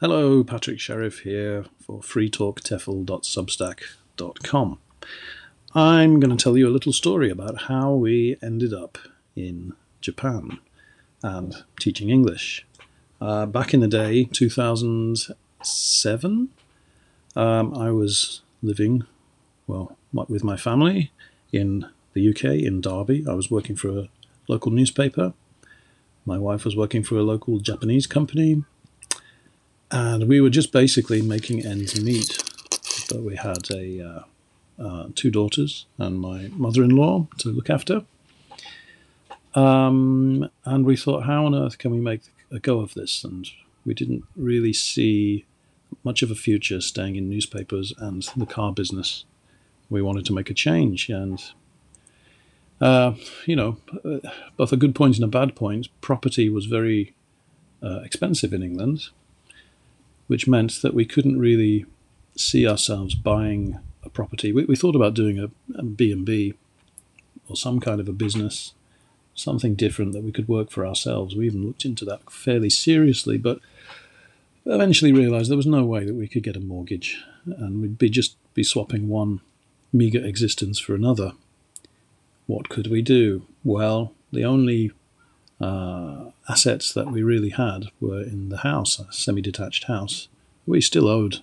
Hello, Patrick Sherriff here for freetalktefl.substack.com. I'm going to tell you a little story about how we ended up in Japan and teaching English. Uh, back in the day, 2007, um, I was living, well, with my family in the UK, in Derby. I was working for a local newspaper. My wife was working for a local Japanese company and we were just basically making ends meet. But we had a uh, uh, two daughters and my mother-in-law to look after, um, and we thought, how on earth can we make a go of this? And we didn't really see much of a future staying in newspapers and the car business. We wanted to make a change, and uh, you know, both a good point and a bad point. Property was very uh, expensive in England, which meant that we couldn't really see ourselves buying a property. We, we thought about doing a, a B&B or some kind of a business, something different that we could work for ourselves. We even looked into that fairly seriously, but eventually realized there was no way that we could get a mortgage and we'd be just be swapping one meager existence for another. What could we do? Well, the only uh, assets that we really had were in the house, a semi detached house. We still owed,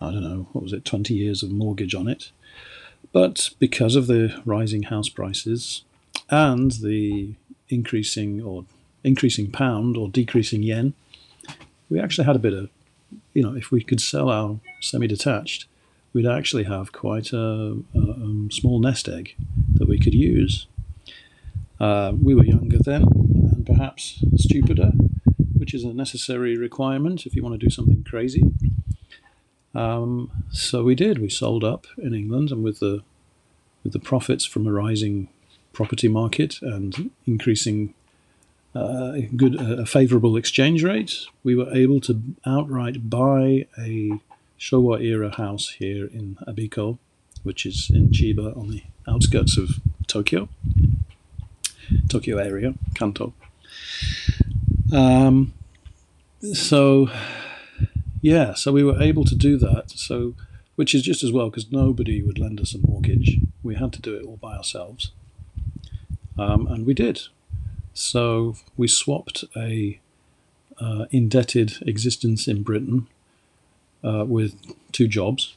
I don't know, what was it, 20 years of mortgage on it. But because of the rising house prices and the increasing or increasing pound or decreasing yen, we actually had a bit of, you know, if we could sell our semi detached, we'd actually have quite a, a, a, um, small nest egg that we could use. Uh, we were younger then, and perhaps stupider, which is a necessary requirement if you want to do something crazy. Um, so we did. We sold up in England, and with the with the profits from a rising property market and increasing uh, good a favourable exchange rate, we were able to outright buy a Showa era house here in Abiko, which is in Chiba on the outskirts of Tokyo, Tokyo area, Kanto. Um, so, yeah, so we were able to do that. So, which is just as well because nobody would lend us a mortgage. We had to do it all by ourselves, um, and we did. So we swapped a uh, indebted existence in Britain uh, with two jobs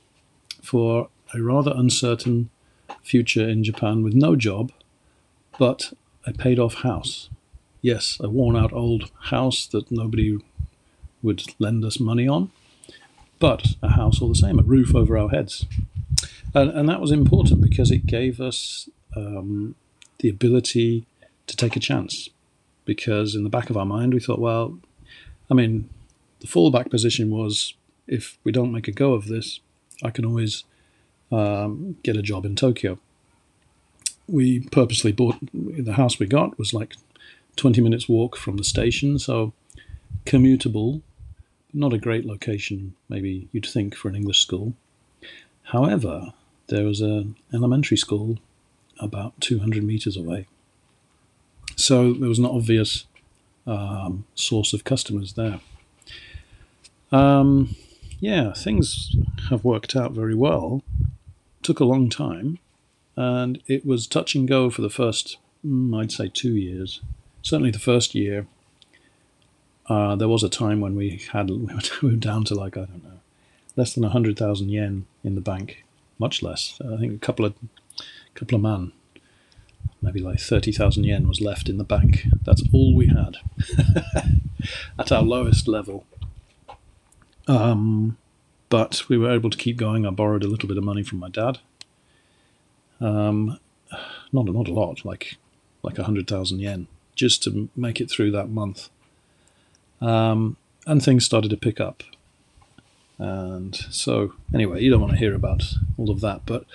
for a rather uncertain future in Japan with no job, but a paid off house yes, a worn out old house that nobody would lend us money on, but a house all the same, a roof over our heads. And, and that was important because it gave us um, the ability to take a chance. Because in the back of our mind, we thought, well, I mean, the fallback position was if we don't make a go of this, I can always um, get a job in Tokyo. We purposely bought the house we got was like 20 minutes walk from the station, so commutable, not a great location, maybe you'd think, for an English school. However, there was an elementary school about 200 meters away. So there was an obvious um, source of customers there. Um, yeah, things have worked out very well. Took a long time, and it was touch and go for the first, mm, I'd say, two years certainly the first year, uh, there was a time when we had we were down to like I don't know, less than hundred thousand yen in the bank, much less. I think a couple of couple of man, maybe like thirty thousand yen was left in the bank. That's all we had at our lowest level. Um, but we were able to keep going. I borrowed a little bit of money from my dad. Um, not not a lot, like like hundred thousand yen just to make it through that month. Um, and things started to pick up. And so, anyway, you don't want to hear about all of that, but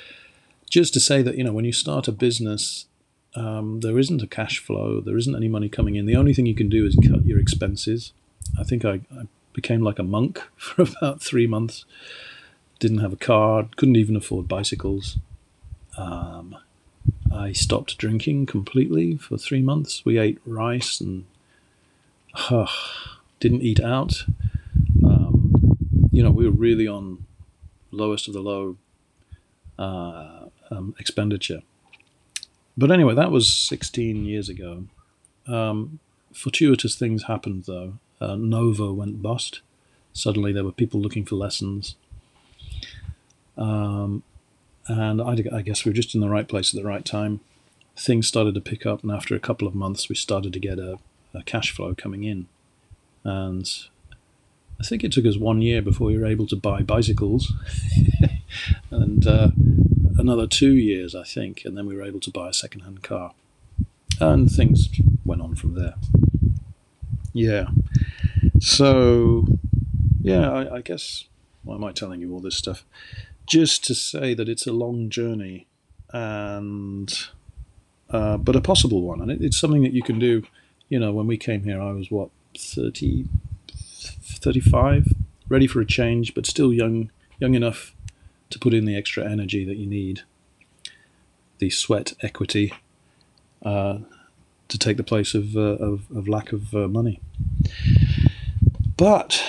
just to say that, you know, when you start a business, um, there isn't a cash flow, there isn't any money coming in. The only thing you can do is cut your expenses. I think I, I became like a monk for about three months. Didn't have a car, couldn't even afford bicycles. Um, I stopped drinking completely for three months. We ate rice and uh, didn't eat out. Um, you know, we were really on lowest of the low uh, um, expenditure. But anyway, that was 16 years ago. Um, fortuitous things happened though. Uh, Nova went bust. Suddenly there were people looking for lessons. Um, and I, I, guess we were just in the right place at the right time. Things started to pick up, and after a couple of months, we started to get a, a cash flow coming in. And I think it took us one year before we were able to buy bicycles, and uh, another two years, I think, and then we were able to buy a second-hand car, and things went on from there. Yeah. So, yeah, I, I guess why am I telling you all this stuff? Just to say that it's a long journey, and uh, but a possible one, and it, it's something that you can do. You know, when we came here, I was what 30, 35, ready for a change, but still young, young enough to put in the extra energy that you need, the sweat equity, uh, to take the place of, uh, of, of, lack of uh, money. But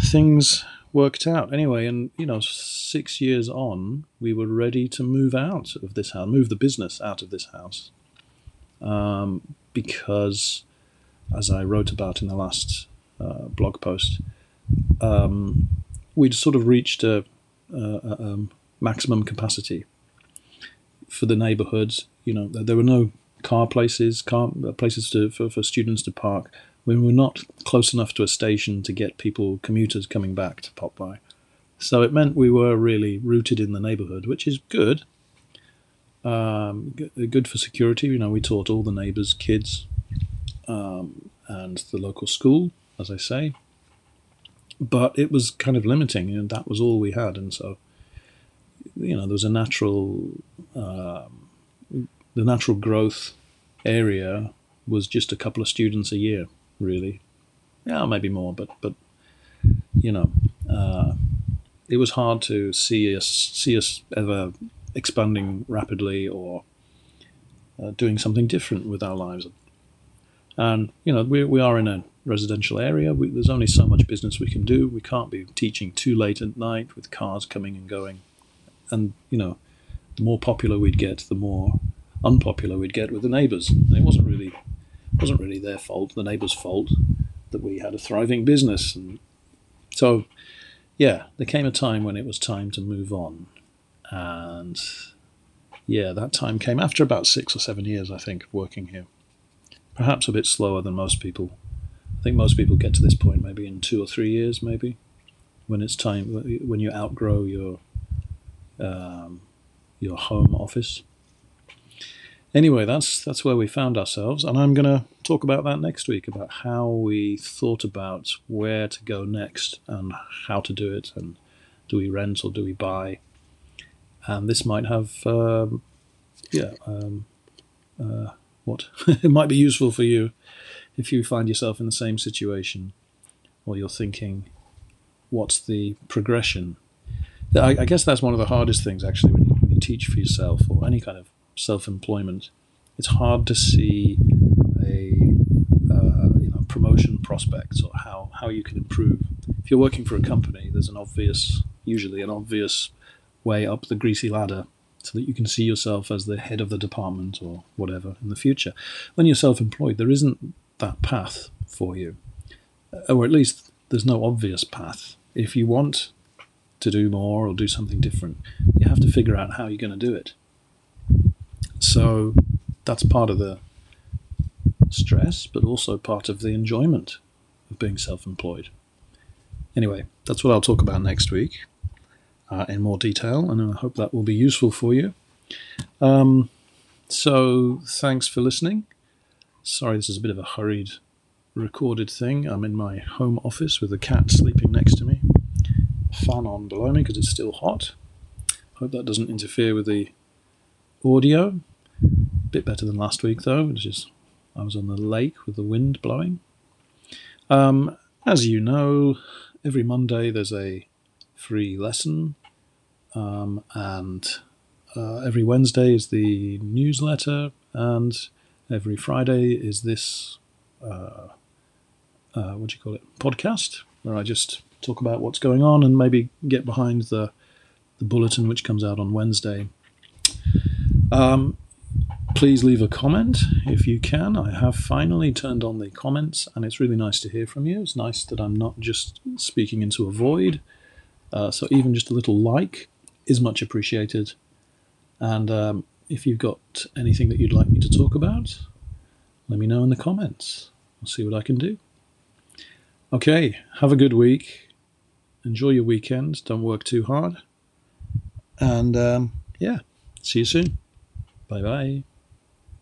things worked out anyway, and you know, six years on, we were ready to move out of this house, move the business out of this house, um, because, as I wrote about in the last uh, blog post, um, we'd sort of reached a, a, a um, maximum capacity for the neighborhoods. You know, there were no car places, car uh, places to, for, for students to park. We were not close enough to a station to get people, commuters coming back to pop by. So it meant we were really rooted in the neighborhood, which is good. Um, good for security. You know, we taught all the neighbors' kids um, and the local school, as I say. But it was kind of limiting, and that was all we had. And so, you know, there was a natural um, the natural growth area was just a couple of students a year, really. Yeah, maybe more, but but you know, uh, it was hard to see us see us ever expanding rapidly or uh, doing something different with our lives. And you know, we we are in a residential area. We, there's only so much business we can do. We can't be teaching too late at night with cars coming and going. And you know, the more popular we'd get, the more unpopular we'd get with the neighbours. It wasn't really wasn't really their fault, the neighbours' fault that we had a thriving business, and so yeah, there came a time when it was time to move on, and yeah, that time came after about six or seven years, I think, of working here. Perhaps a bit slower than most people. I think most people get to this point maybe in two or three years, maybe when it's time when you outgrow your um, your home office anyway, that's that's where we found ourselves, and I'm going to talk about that next week about how we thought about where to go next and how to do it, and do we rent or do we buy? And this might have, um, yeah, um, uh, what it might be useful for you if you find yourself in the same situation, or you're thinking, what's the progression? I, I guess that's one of the hardest things actually when you, when you teach for yourself or any kind of self employment, it's hard to see a uh, you know, promotion prospects or how, how you can improve. If you're working for a company, there's an obvious, usually an obvious way up the greasy ladder so that you can see yourself as the head of the department or whatever in the future. When you're self employed, there isn't that path for you, or at least there's no obvious path. If you want to do more or do something different, you have to figure out how you're going to do it. So that's part of the stress, but also part of the enjoyment of being self employed. Anyway, that's what I'll talk about next week uh, in more detail, and I hope that will be useful for you. Um, so, thanks for listening. Sorry, this is a bit of a hurried recorded thing. I'm in my home office with the cat sleeping next to me, fan on below me because it's still hot. Hope that doesn't interfere with the audio. Bit better than last week though. It's just I was on the lake with the wind blowing. Um, as you know, every Monday there's a free lesson, um, and uh, every Wednesday is the newsletter, and every Friday is this uh, uh, what do you call it podcast, where I just talk about what's going on and maybe get behind the the bulletin which comes out on Wednesday. Um, please leave a comment if you can. I have finally turned on the comments, and it's really nice to hear from you. It's nice that I'm not just speaking into a void. Uh, so even just a little like is much appreciated. And um, if you've got anything that you'd like me to talk about, let me know in the comments. I'll see what I can do. Okay, have a good week. Enjoy your weekend. Don't work too hard. And um, yeah, see you soon. Bye bye.